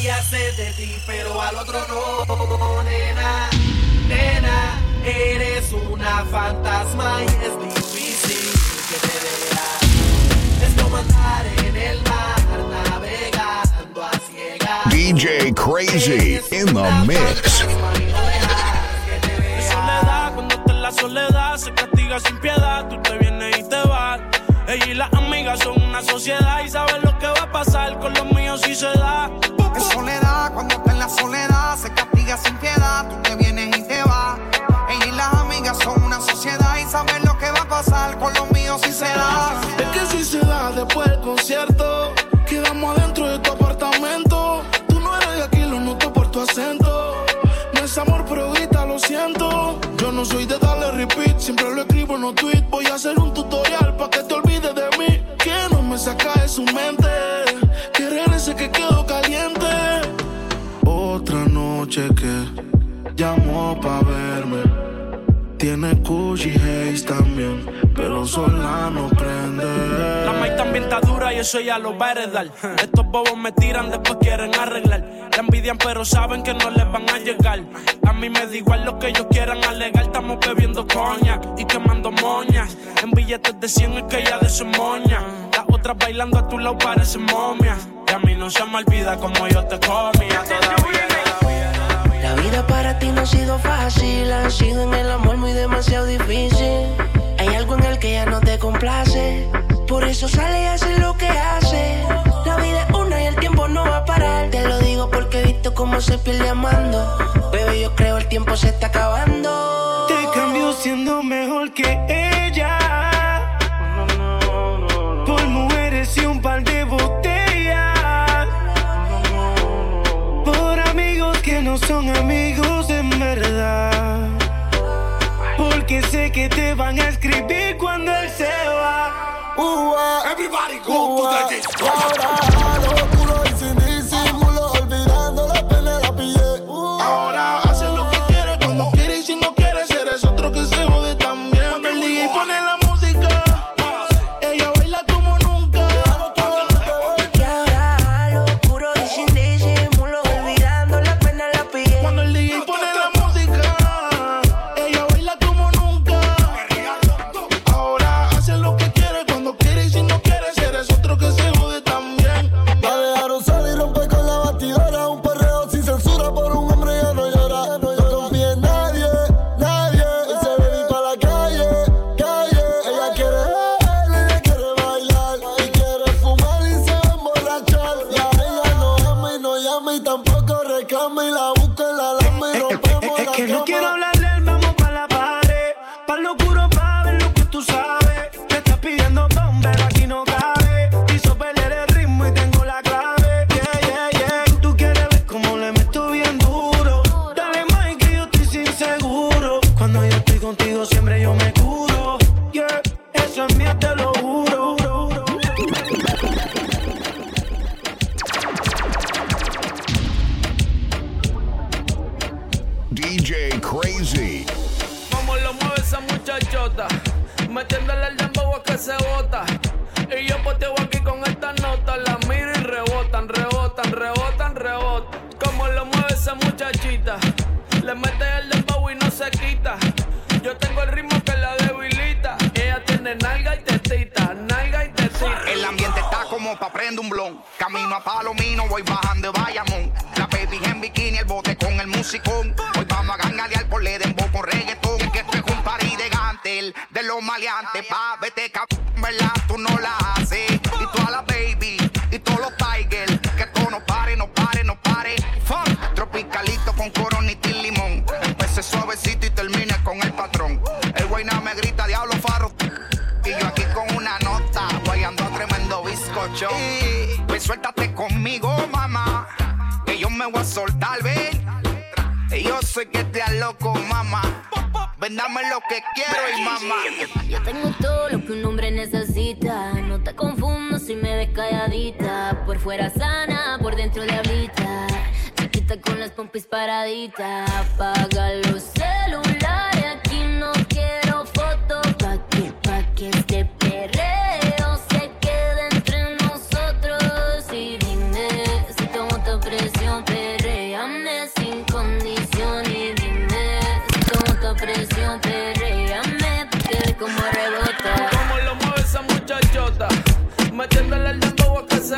día sé de ti, pero al otro no, nena, nena, eres una fantasma y es difícil que te vea. Es como andar en el mar navegando a ciegas. DJ Crazy in the mix. soledad, cuando está en la soledad, se castiga sin piedad, tú te vienes y te vas. Ella y las amigas son una sociedad y saben lo pasar con los míos si se da. En soledad, cuando está en la soledad, se castiga sin piedad, tú te vienes y te vas. Ella y las amigas son una sociedad y saben lo que va a pasar con los míos si se da. Es que si se da después del concierto, quedamos adentro de tu apartamento. Tú no eres de aquí, lo noto por tu acento. No es amor, pero grita, lo siento. Yo no soy de darle repeat, siempre lo escribo en los tweets. Voy a hacer un tutorial para que te olvides de mí. Que no me saca de su mente. Que regrese que quedo caliente. Otra noche que llamó pa' verme. Tiene Gucci Haze también, pero sola no prende. La maíz también está dura y eso ya lo va a heredar. Estos bobos me tiran, después quieren arreglar. La envidian, pero saben que no les van a llegar. A mí me da igual lo que ellos quieran alegar. Estamos bebiendo coña y quemando moñas. En billetes de 100 es que ya de su moña. Las otras bailando a tu lado parecen momias. A mí no se me olvida como yo te comía todavía. La vida para ti no ha sido fácil, ha sido en el amor muy demasiado difícil. Hay algo en el que ya no te complace, por eso sale y hace lo que hace. La vida es una y el tiempo no va a parar. Te lo digo porque he visto cómo se pierde amando. Bebé, yo creo el tiempo se está acabando. Te cambio siendo mejor que ella. Son amigos en verdad. Porque sé que te van a escribir cuando él se va. Everybody go to the disco. Funk, tropicalito con coronita y limón. Empecé suavecito y termine con el patrón. El guayna me grita, diablo faro. Y yo aquí con una nota, guayando a tremendo bizcocho. Y, pues suéltate conmigo, mamá, que yo me voy a soltar, ven. Y yo sé que te loco, mamá. Ven, dame lo que quiero y mamá. Yo tengo todo lo que un hombre necesita. No te confundo si me ves calladita. Por fuera sana, por dentro diablita con las pompis paraditas. Apaga los celulares, aquí no quiero fotos. Pa' que, pa' que este perreo se quede entre nosotros. Y dime si tomo tu presión, perreame sin condición. Y dime si tomo tu presión, perreame porque como rebota. Como lo mueve esa muchachota, metiéndole el dembow a que se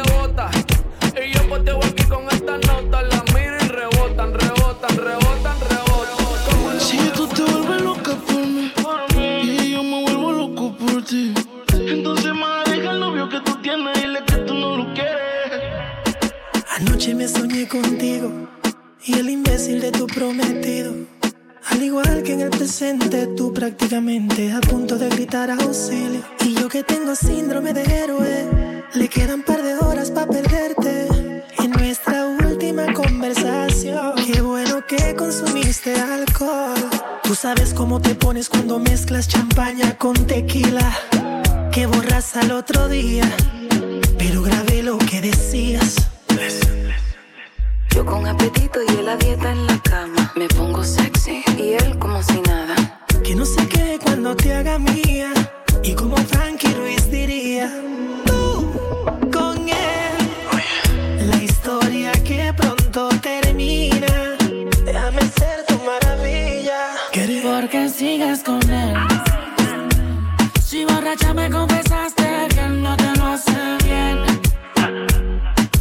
Borracha me confesaste que él no te lo hace bien.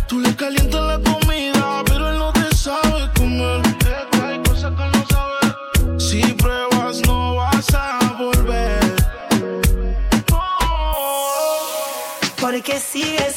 Tú le calientas la comida, pero él no te sabe comer. Te trae cosas que no sabe. Si pruebas, no vas a volver. Oh. Porque sigue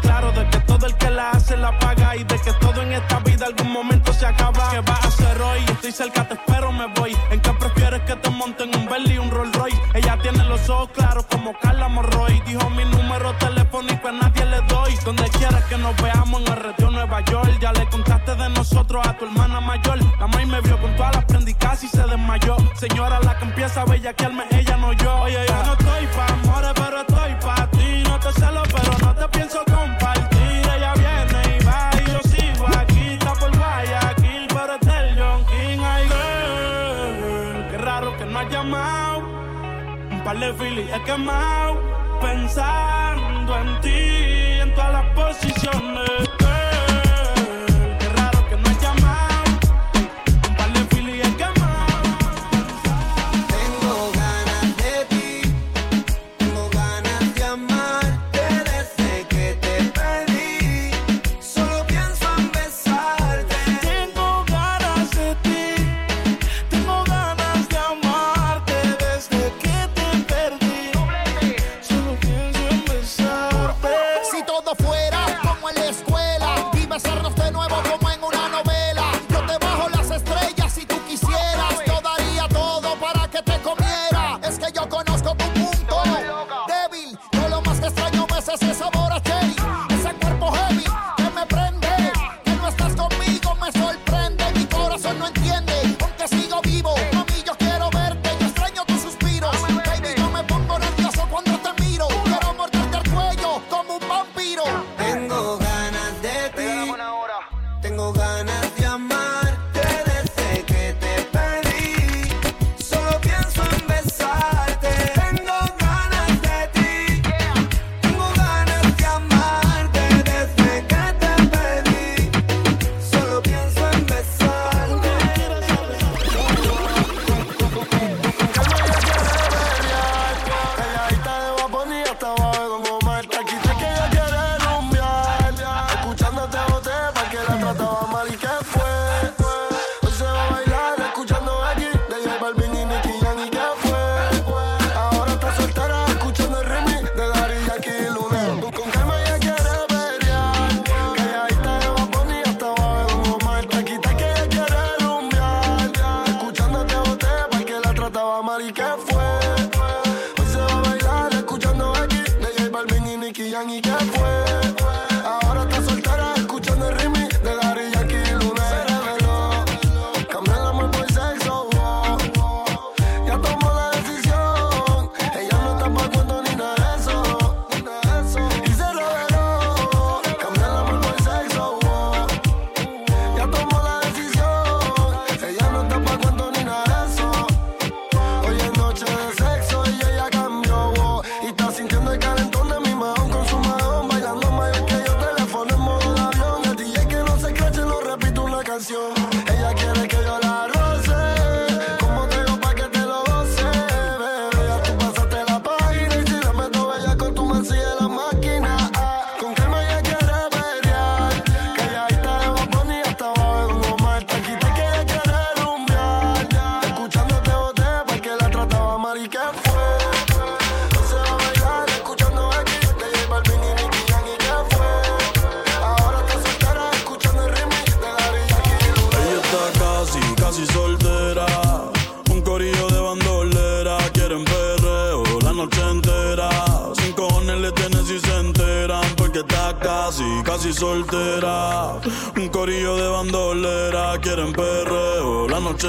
claro de que todo el que la hace la paga y de que todo en esta vida algún momento se acaba. ¿Qué vas a hacer hoy? Estoy cerca, te espero, me voy. ¿En qué prefieres que te monten un Bentley y un Rolls Royce? Ella tiene los ojos claros como Carla Morroy. Dijo mi número telefónico a nadie le doy. Donde quieras que nos veamos en el retiro Nueva York. Ya le contaste de nosotros a tu hermana mayor. La maíz me vio con todas las prendicas y se desmayó. Señora, la que empieza a bellaquearme, ella no yo. Oye, yo no que mal pensar.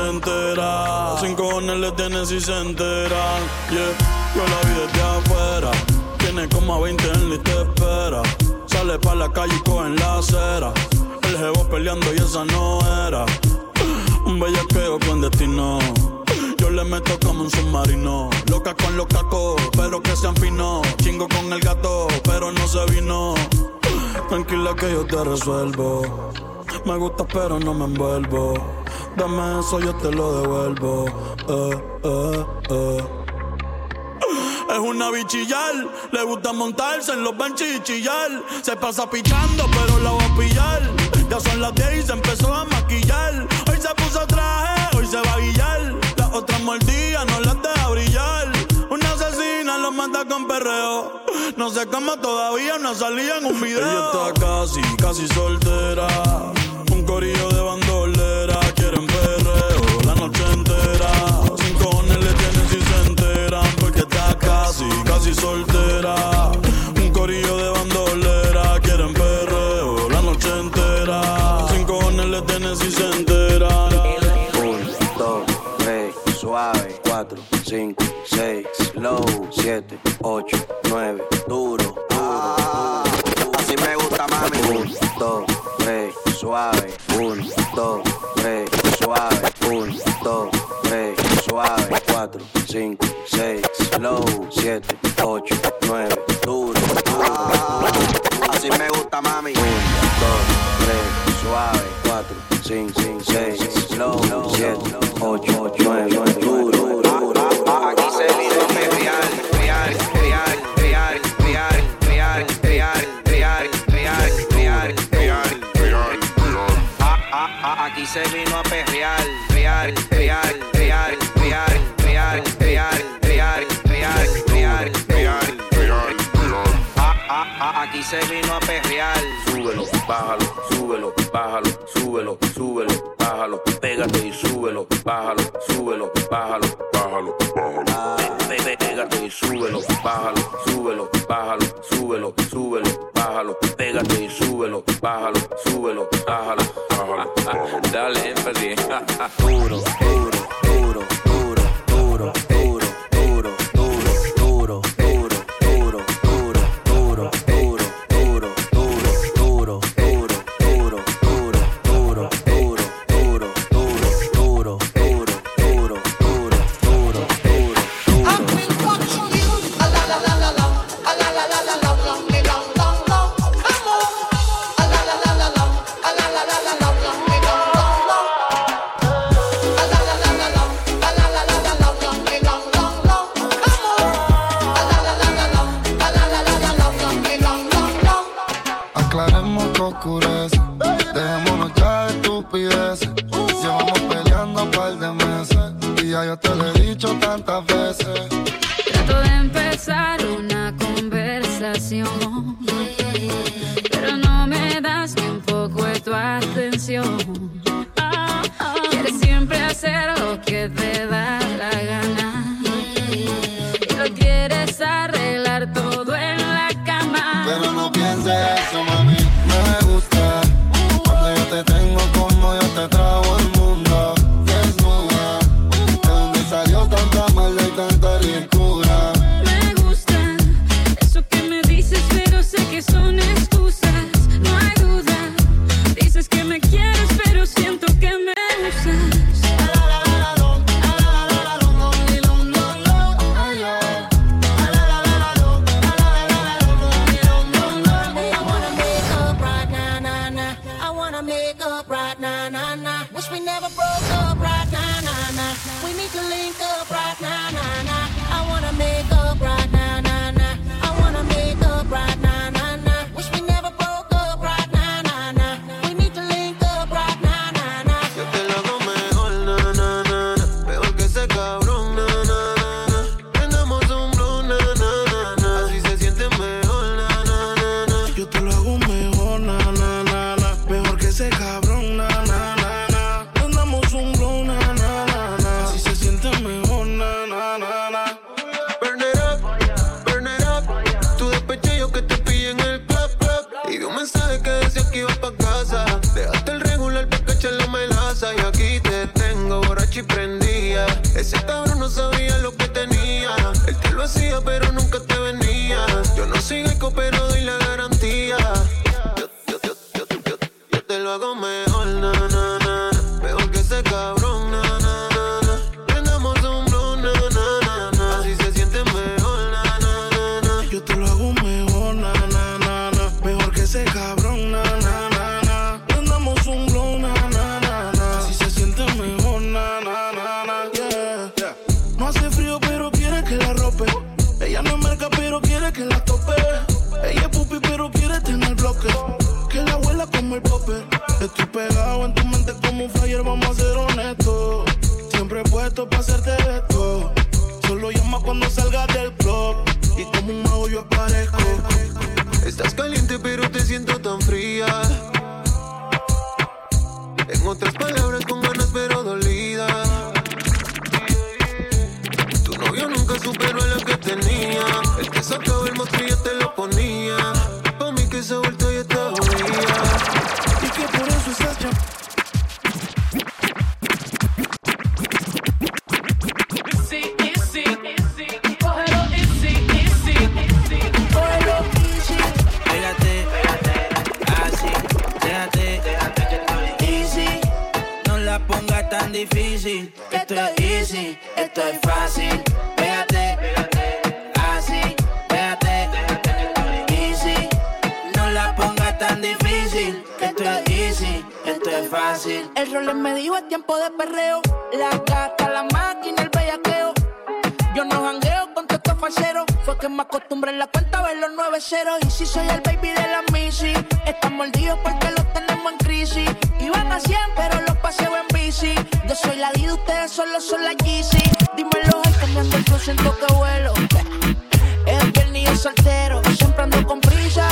entera. Sin cojones le tienen si se enteran. Yeah, yo la vi desde afuera. Tiene como 20 en la y te espera. Sale pa' la calle y coge en la acera. El jevo peleando y esa no era. Un bellaqueo con destino. Yo le meto como un submarino. Loca con los cacos, pero que se afinó. Chingo con el gato, pero no se vino. Tranquila que yo te resuelvo. Me gusta pero no me envuelvo. Dame eso, yo te lo devuelvo. Eh, eh, eh. Es una bichillar, le gusta montarse en los benches. Se pasa pichando, pero la voy a pillar. Ya son las 10 y se empezó a maquillar. Hoy se puso traje, hoy se va a guillar. Las otras mordidas no No sé cómo todavía no salía en un video. Ella está casi, casi soltera. Un corillo de bandolera. Quieren perreo la noche entera. Sin cojones le tienen si se enteran. Porque está casi, casi soltera. Un corillo de bandolera. Quieren perreo la noche entera. Sin cojones le tienen si se enteran. Un, dos, tres, suave. 4, 5, 6, low, 7, 8. Slow, 7, 8, 9, duro, duro, duro. Así me gusta, mami. 1, 2, 3, suave, 4, 5, se vino a perrear. Súbelo, bájalo, súbelo, bájalo, súbelo, súbelo, bájalo, pégate y súbelo, bájalo, súbelo, bájalo, bájalo, bájalo. Ah. Pégate y súbelo, bájalo, súbelo, bájalo, súbelo, súbelo, bájalo, pégate y súbelo, bájalo, súbelo, bájalo, bájalo. bájalo. Dale énfasis, duro. Pero no me das ni un poco de tu atención. Ah, ah. Quieres siempre hacer lo que te da la gana. El rol me dijo es tiempo de perreo. La gata, la máquina, el bellaqueo. Yo no jangueo con estos falseros. Fue que me acostumbré en la cuenta a ver los nueve ceros. Y si soy el baby de la Missy, están mordidos porque los tenemos en crisis. Iban a 100, pero los paseo en bici. Yo soy la Dida, ustedes solo son la Yeezy. Dímelo, ay, cambiando el siento que vuelo. Es viernes y es soltero. Siempre ando con prisa,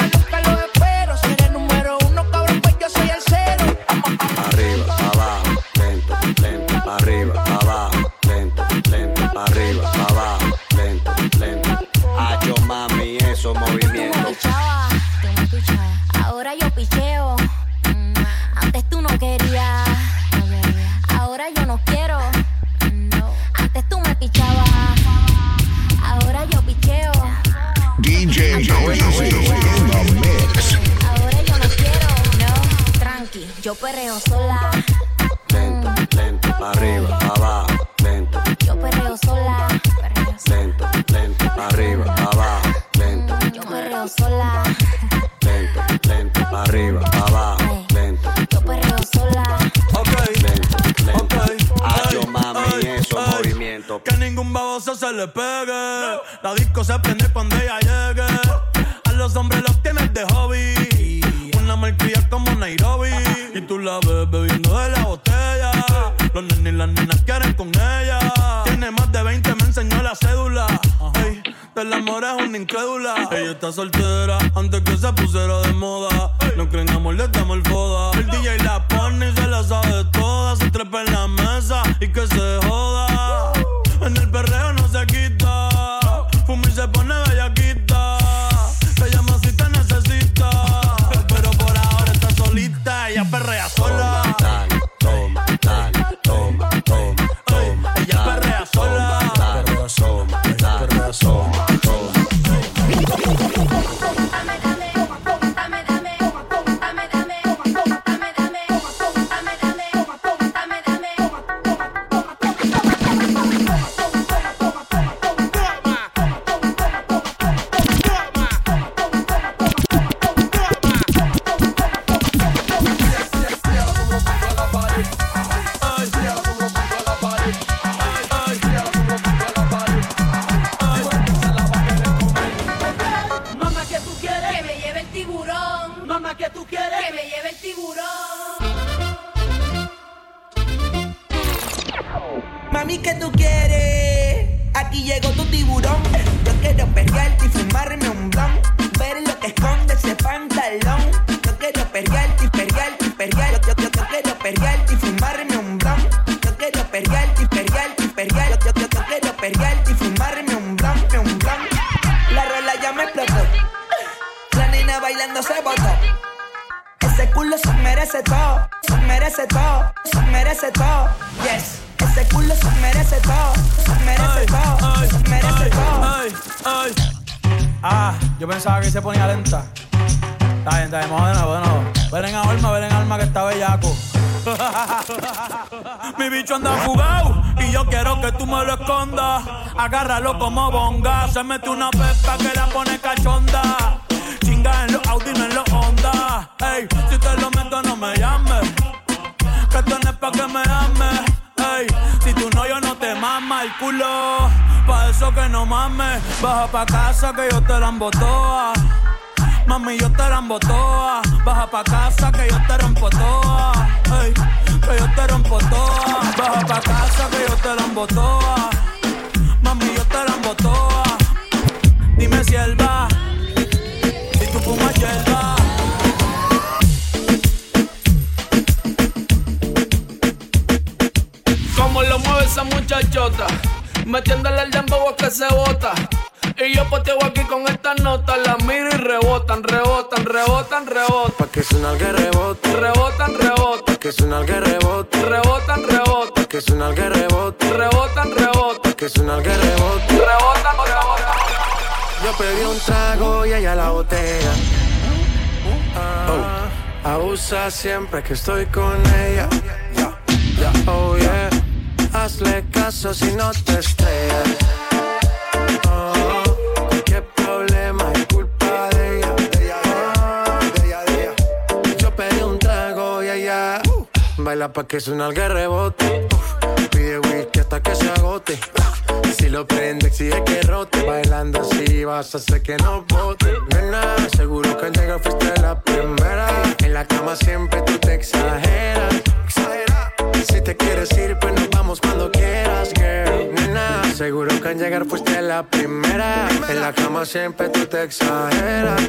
esos movimientos. tú me pichabas. Ahora yo picheo. Mm, Antes tú no querías. Ahora yo no quiero. Antes tú me pichabas. Ahora yo picheo. DJ Crazy in the mix. Ahora yo no quiero. No, tranqui, yo perreo sola. Lento, lento, arriba, abajo, lento, Yo perreo sola. lento, lento, arriba, sola. lento, lento, arriba, abajo, lento. Yo perreo sola. Lento, lento. Hacho mami, esos movimientos. Que ningún baboso se le pegue. La disco se prende cuando ella llegue. A los hombres los tienes de hobby. Una malcria como Nairobi. Y tú la ves bebiendo de la botella. Los nenes y las nenas quieren con ella. Tiene más de 20, me enseñó la cédula. Ey, del amor es incrédula. Ella está soltera antes que se pusiera de moda. No creen amor, le damos el foda. El DJ la pone y se la sabe toda. Se trepa en la mesa y que se joda. Perrearte. Yo, yo, yo quiero perrearte y fumarme un blunt, un blunt. La rola ya me explotó. La nena bailando se botó. Ese culo se merece todo, se merece todo, se merece todo. Yes, ese culo se merece todo, se merece todo, se merece todo. Ay, ay. Ah, yo pensaba que se ponía lenta. Está bien, está bien, vamos de nuevo, de nuevo. Ven en alma, ven en alma que está bellaco. Mi bicho anda fugado y yo quiero que tú me lo escondas. Agárralo como bonga. Se mete una pepa que la pone cachonda. Chinga en los Audi, no en los Honda. Ey, si te lo meto, no me llames. Que esto no es pa' que me ames. Ey, si tú no, yo no te mama el culo. Pa' eso que no mames. Baja pa' casa que yo te la embotoa. Mami, yo te la embotoa. Baja pa' casa que yo te rompo toa. Ey, que yo te rompo toa. Baja pa' casa que yo te la embotoa. Mami, yo te la embotoa. Dime si él va. Si tú fumas hierba. Como lo mueve esa muchachota, metiéndole el dembow a que se bota. Y yo poteo aquí con estas notas, las miro y rebotan, rebotan, rebotan, rebotan. Pa' que suena que rebote, Rebotan, rebotan, que suena que rebote, rebotan, rebotan, que suena que rebote, rebotan, rebotan, que suena que rebote. rebotan, rebotan. Yo pedí un trago y ella la botella. Oh, abusa siempre que estoy con ella. Oh yeah. hazle caso si no te estrellas. Baila pa' que suena el rebote. Pide whisky hasta que se agote. Si lo prende, exige que rote. Bailando así vas a hacer que no bote. Nena, seguro que al llegar fuiste la primera. En la cama siempre tú te exageras. Exagera. Si te quieres ir, pues nos vamos cuando quieras, girl. Nena, seguro que al llegar fuiste la primera. En la cama siempre tú te exageras.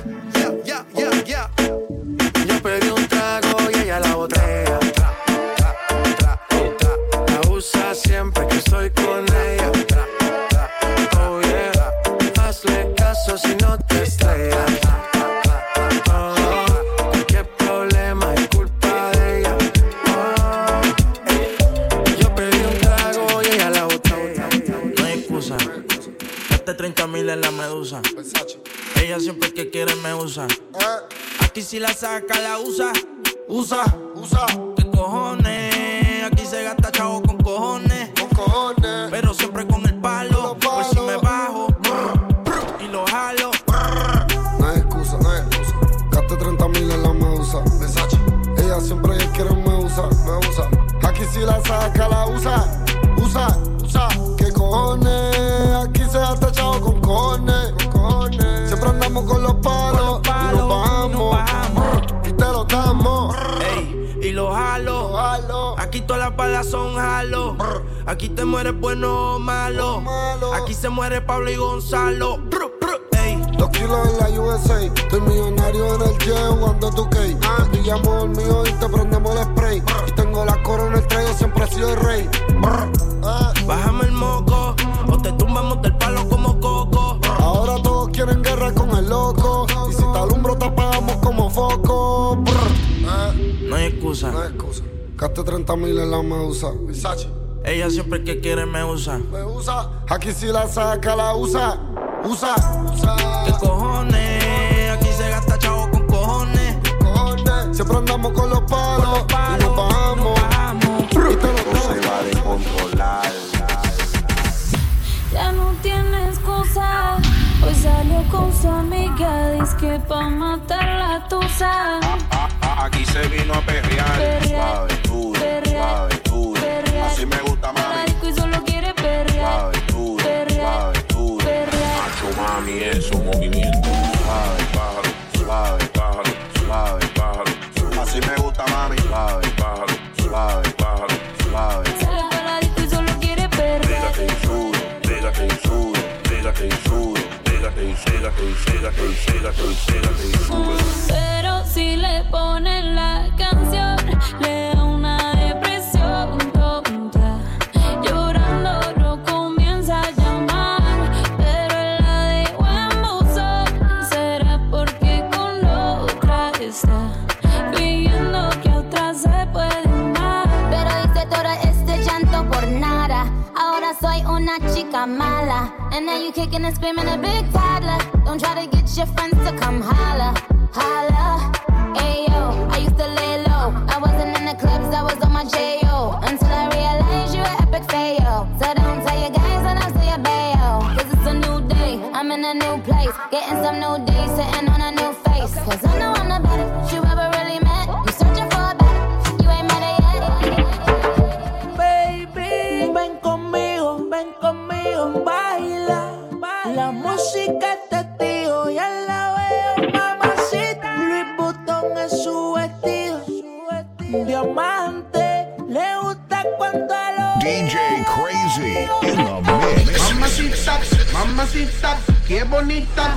Si la saca, la usa. Usa, usa. ¿Qué cojones? Aquí se gasta chavo con cojones. Con cojones. Pero siempre con el palo. Pues si me bajo y lo jalo. No hay excusa, no hay excusa. Gasté 30 mil en la medusa. Versace. Ella siempre quiere me usa, me usa. Aquí si la saca, la usa. Usa, son jalo. Aquí te mueres bueno o malo. Aquí se muere Pablo y Gonzalo. Dos kilos en la USA. Estoy millonario en el jet jugando tu cake. Te pillamos el mío y te prendemos el spray. Y tengo la corona, el traigo siempre he sido el rey. Ah. Bájame el moco o te tumbamos del palo como coco. Ahora todos quieren guerra con el loco. Y si te alumbro, te apagamos como foco. Brr. Ah. No hay excusa. No hay excusa. Gasté 30 mil en la medusa. Versace. Ella siempre que quiere me usa. Me usa. Aquí si la saca, la usa. Usa. Usa. ¿Qué cojones? Aquí se gasta chavo con cojones. Cojones. Siempre andamos con los palos. y nos bajamos. Y te lo Se va a descontrolar. Ya no tiene excusa. Hoy salió con su amiga. Dice que pa' matar la tusa. Aquí se vino a perrear. Perrear, Suave. Así me gusta, mami. y solo quiere perrear. Suave. Macho, mami, eso, movimiento. Pero si le ponen la canción, kicking and screaming a big toddler. Don't try to get your friends to come holla. Bonita.